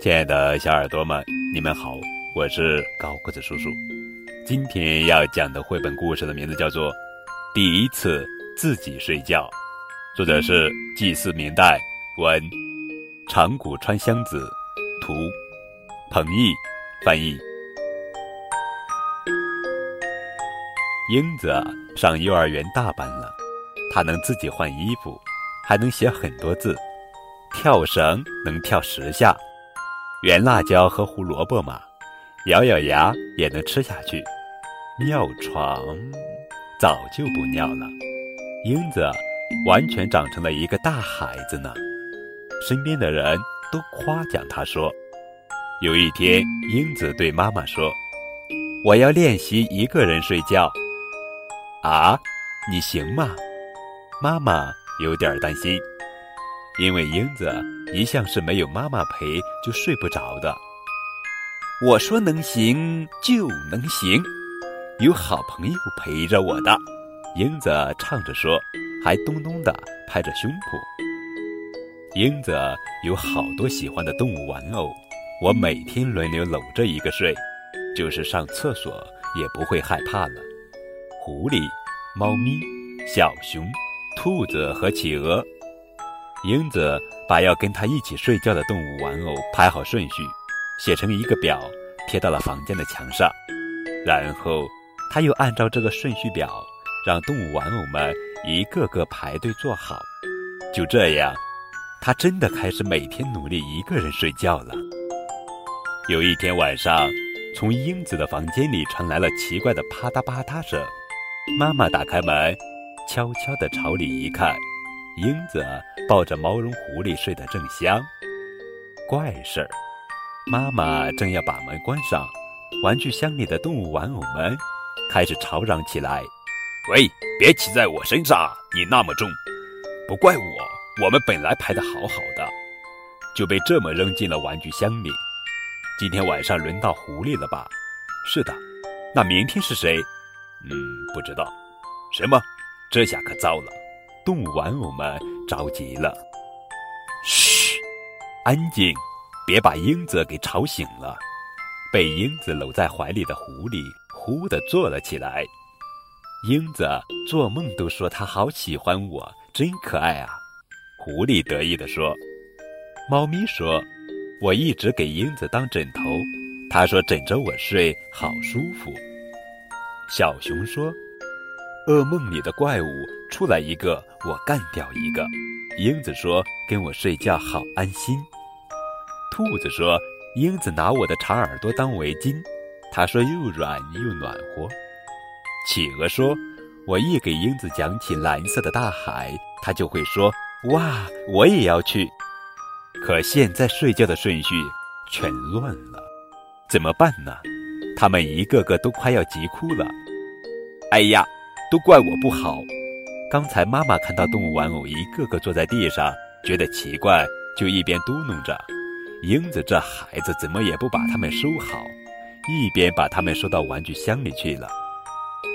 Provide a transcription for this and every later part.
亲爱的小耳朵们，你们好，我是高个子叔叔。今天要讲的绘本故事的名字叫做《第一次自己睡觉》，作者是祭祀明代文长谷川香子，图彭毅翻译。英子上幼儿园大班了，她能自己换衣服，还能写很多字。跳绳能跳十下，圆辣椒和胡萝卜嘛，咬咬牙也能吃下去。尿床早就不尿了，英子完全长成了一个大孩子呢。身边的人都夸奖他说：“有一天，英子对妈妈说：‘我要练习一个人睡觉。’啊，你行吗？”妈妈有点担心。因为英子一向是没有妈妈陪就睡不着的。我说能行就能行，有好朋友陪着我的。英子唱着说，还咚咚的拍着胸脯。英子有好多喜欢的动物玩偶，我每天轮流搂着一个睡，就是上厕所也不会害怕了。狐狸、猫咪、小熊、兔子和企鹅。英子把要跟他一起睡觉的动物玩偶排好顺序，写成一个表，贴到了房间的墙上。然后，他又按照这个顺序表，让动物玩偶们一个个排队坐好。就这样，他真的开始每天努力一个人睡觉了。有一天晚上，从英子的房间里传来了奇怪的啪嗒啪嗒声。妈妈打开门，悄悄地朝里一看。英子抱着毛绒狐狸睡得正香，怪事儿，妈妈正要把门关上，玩具箱里的动物玩偶们开始吵嚷起来：“喂，别骑在我身上，你那么重！不怪我，我们本来排得好好的，就被这么扔进了玩具箱里。今天晚上轮到狐狸了吧？是的，那明天是谁？嗯，不知道。什么？这下可糟了！”动物玩偶们着急了，嘘，安静，别把英子给吵醒了。被英子搂在怀里的狐狸忽地坐了起来。英子做梦都说他好喜欢我，真可爱啊！狐狸得意地说。猫咪说：“我一直给英子当枕头，他说枕着我睡好舒服。”小熊说。噩梦里的怪物出来一个，我干掉一个。英子说：“跟我睡觉好安心。”兔子说：“英子拿我的长耳朵当围巾，他说又软又暖和。”企鹅说：“我一给英子讲起蓝色的大海，他就会说：哇，我也要去。可现在睡觉的顺序全乱了，怎么办呢？他们一个个都快要急哭了。哎呀！都怪我不好。刚才妈妈看到动物玩偶一个个坐在地上，觉得奇怪，就一边嘟哝着：“英子这孩子怎么也不把它们收好。”一边把它们收到玩具箱里去了。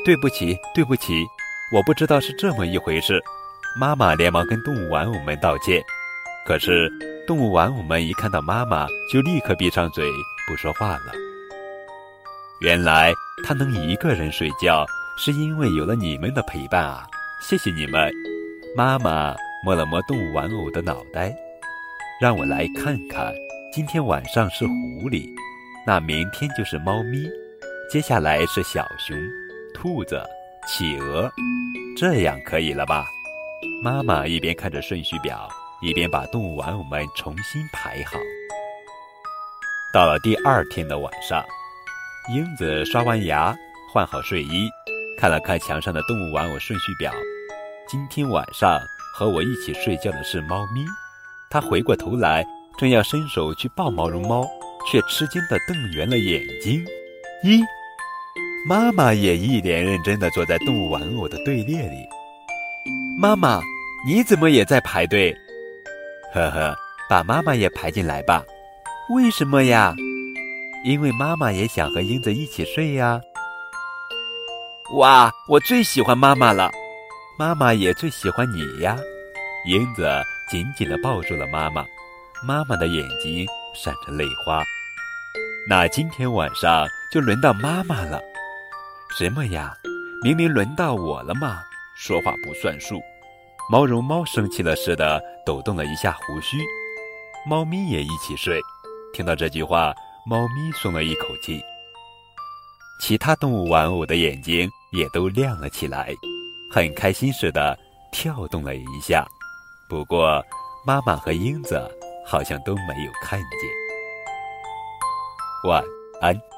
对不起，对不起，我不知道是这么一回事。妈妈连忙跟动物玩偶们道歉。可是动物玩偶们一看到妈妈，就立刻闭上嘴不说话了。原来他能一个人睡觉。是因为有了你们的陪伴啊！谢谢你们。妈妈摸了摸动物玩偶的脑袋，让我来看看。今天晚上是狐狸，那明天就是猫咪，接下来是小熊、兔子、企鹅，这样可以了吧？妈妈一边看着顺序表，一边把动物玩偶们重新排好。到了第二天的晚上，英子刷完牙，换好睡衣。看了看墙上的动物玩偶顺序表，今天晚上和我一起睡觉的是猫咪。他回过头来，正要伸手去抱毛绒猫，却吃惊地瞪圆了眼睛。咦，妈妈也一脸认真地坐在动物玩偶的队列里。妈妈，你怎么也在排队？呵呵，把妈妈也排进来吧。为什么呀？因为妈妈也想和英子一起睡呀。哇，我最喜欢妈妈了，妈妈也最喜欢你呀。英子紧紧地抱住了妈妈，妈妈的眼睛闪着泪花。那今天晚上就轮到妈妈了。什么呀？明明轮到我了嘛！说话不算数。毛绒猫生气了似的抖动了一下胡须。猫咪也一起睡。听到这句话，猫咪松了一口气。其他动物玩偶的眼睛也都亮了起来，很开心似的跳动了一下。不过，妈妈和英子好像都没有看见。晚安。